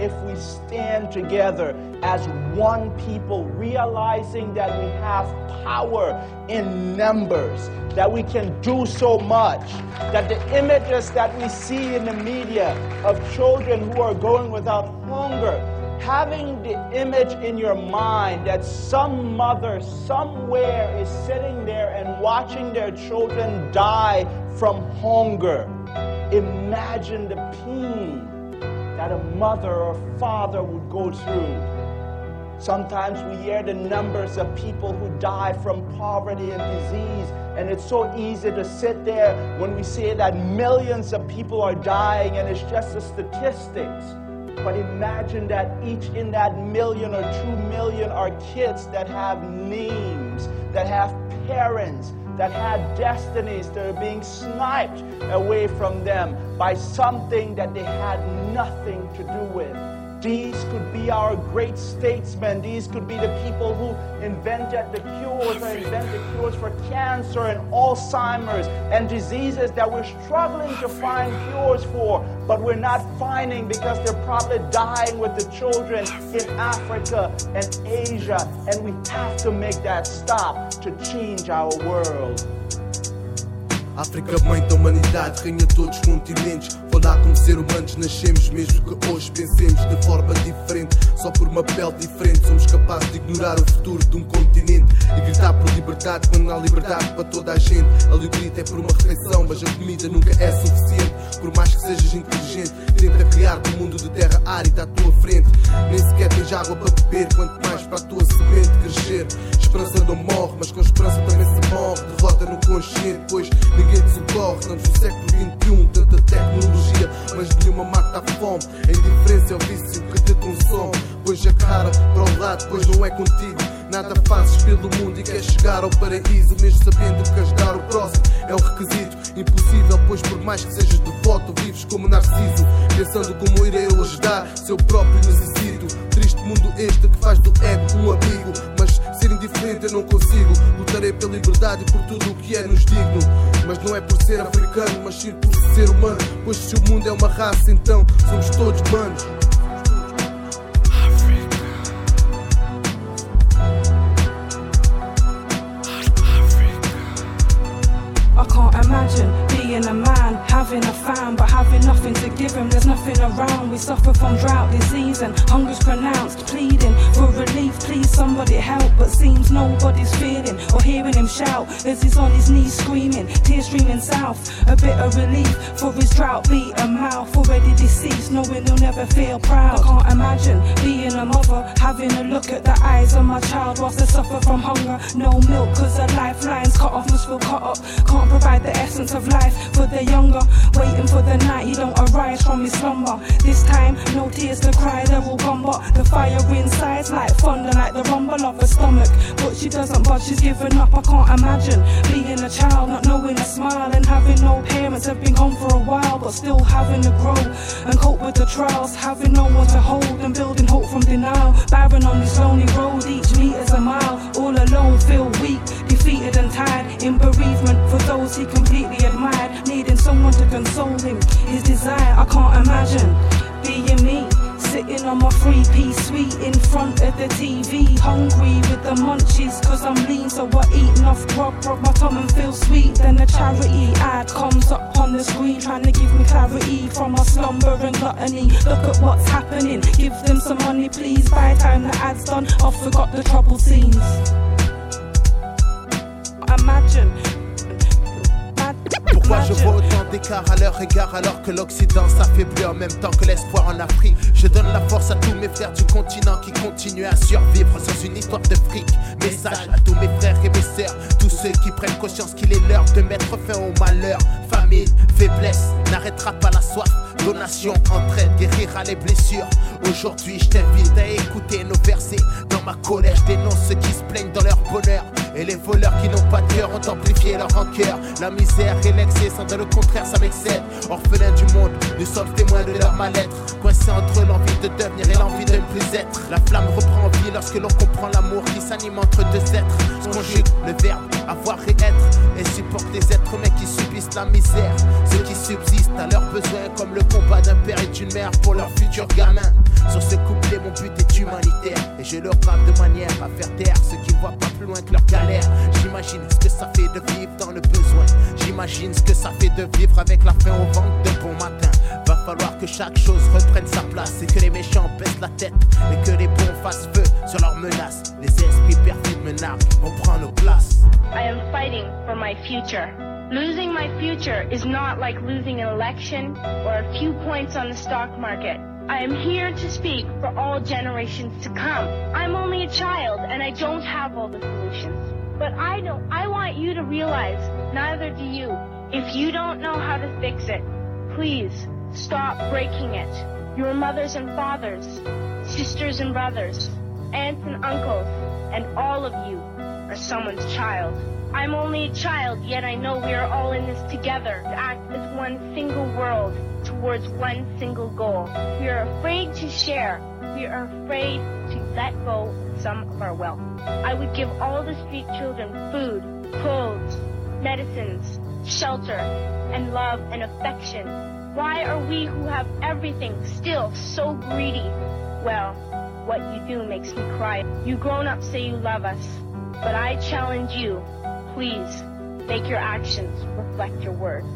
if we stand together as one people, realizing that we have power in numbers, that we can do so much, that the images that we see in the media of children who are going without hunger, having the image in your mind that some mother somewhere is sitting there and watching their children die from hunger. Imagine the pain that a mother or father would go through. Sometimes we hear the numbers of people who die from poverty and disease, and it's so easy to sit there when we say that millions of people are dying and it's just the statistics. But imagine that each in that million or two million are kids that have names, that have parents, that had destinies that are being sniped away from them by something that they had nothing to do with. These could be our great statesmen. These could be the people who invented the cures or invented cures for cancer and Alzheimer's and diseases that we're struggling to find cures for, but we're not finding because they're probably dying with the children in Africa and Asia. And we have to make that stop to change our world. África, mãe da humanidade, reina todos os continentes. Falar como ser humanos nascemos, mesmo que hoje pensemos de forma diferente. Só por uma pele diferente somos capazes de ignorar o futuro de um continente e gritar por liberdade quando há liberdade para toda a gente. Ali o grito é por uma refeição, mas a comida nunca é suficiente. Por mais que sejas inteligente, tenta criar um mundo de terra árida à tua frente. Nem sequer tens água para beber, quanto mais para a tua semente crescer. Esperança não morre, mas com esperança consciente, pois ninguém te socorre. Estamos no século XXI, tanta tecnologia, mas nenhuma mata a fome. A indiferença é o vício que te consome. Pois a cara para o lado, pois não é contigo. Nada fazes pelo mundo e queres chegar ao paraíso, mesmo sabendo que ajudar o próximo é um requisito impossível. Pois por mais que sejas devoto, vives como narciso, pensando como irei eu ajudar seu próprio necessito. Triste mundo este que faz do ego um amigo, mas ser indiferente eu não consigo. Lutarei pela liberdade e por tudo o que é nos digno. Mas não é por ser africano, mas sim por ser humano. Pois se o mundo é uma raça, então somos todos humanos. I can't imagine being a man, having a fan, but having nothing to give him. There's nothing around. We suffer from drought, disease, and hunger's pronounced. Pleading for relief, please somebody help. But seems nobody's feeling or hearing him shout as he's on his knees screaming, tears streaming south. A bit of relief for his drought beaten mouth, already deceased, knowing he'll never feel proud. I can't imagine being a mother, having a look at the eyes of my child whilst they suffer from hunger. No milk, cause the lifeline's cut off, must feel cut up. Can't provide the essence of life for the younger. Waiting for the night he don't arise from his slumber. This time, no tears to cry, they're all gone, but the fire inside's like thunder, like the rumble of her stomach. But she doesn't budge, she's given up. I can't imagine being a child, not knowing a smile, and having no parents have been gone for a while, but still having to grow and cope with the trials, having no one to hold and building hope from denial. Barren on this lonely road, each meter's a mile, all alone, feel weak, defeated and tired, in bereavement for those he completely admired, needing someone to console him. His desire, I can't imagine being me. Sitting on my three piece suite in front of the TV, hungry with the munchies, cause I'm lean, so I eat enough grub, rub my tongue and feel sweet. Then a charity ad comes up on the screen, trying to give me clarity from my slumber and gluttony. Look at what's happening, give them some money, please. By the time the ad's done, I forgot the trouble scenes. D'écart à leur égard alors que l'Occident s'affaiblit en même temps que l'espoir en Afrique. Je donne la force à tous mes frères du continent qui continuent à survivre sans une histoire de fric. Message à tous mes frères et mes sœurs, tous ceux qui prennent conscience qu'il est l'heure de mettre fin au malheur. Famine, faiblesse, n'arrêtera pas la soif. Donation, entraide, guérira les blessures. Aujourd'hui je t'invite à écouter nos versets. Dans ma colère dénonce ceux qui se plaignent dans leur bonheur. Et les voleurs qui n'ont pas de cœur ont amplifié leur rancœur. La misère et l'excès sans de le contraire ça m'excède. Orphelins du monde, nous sommes témoins de leur mal-être. Coincés entre l'envie de devenir et l'envie de ne plus être. La flamme reprend vie lorsque l'on comprend l'amour qui s'anime entre deux êtres. Se conjugue le verbe avoir et être Et supporte les êtres humains qui subissent la misère qui subsistent à leurs besoins comme le combat d'un père et d'une mère pour leur futur gamin Sur ce couplet, mon but est humanitaire. Et je leur rappe de manière à faire taire ceux qui voient pas plus loin que leur galère. J'imagine ce que ça fait de vivre dans le besoin. J'imagine ce que ça fait de vivre avec la faim au ventre de bon matin. Va falloir que chaque chose reprenne sa place et que les méchants baissent la tête et que les bons fassent feu sur leurs menaces. Les esprits perfides me narguent, fighting for my future. Losing my future is not like losing an election or a few points on the stock market. I am here to speak for all generations to come. I'm only a child and I don't have all the solutions. But I don't I want you to realize neither do you. If you don't know how to fix it, please stop breaking it. Your mothers and fathers, sisters and brothers, aunts and uncles, and all of you are someone's child. I'm only a child, yet I know we are all in this together to act as one single world towards one single goal. We are afraid to share. We are afraid to let go of some of our wealth. I would give all the street children food, clothes, medicines, shelter, and love and affection. Why are we who have everything still so greedy? Well, what you do makes me cry. You grown-ups say you love us, but I challenge you Please make your actions reflect your words.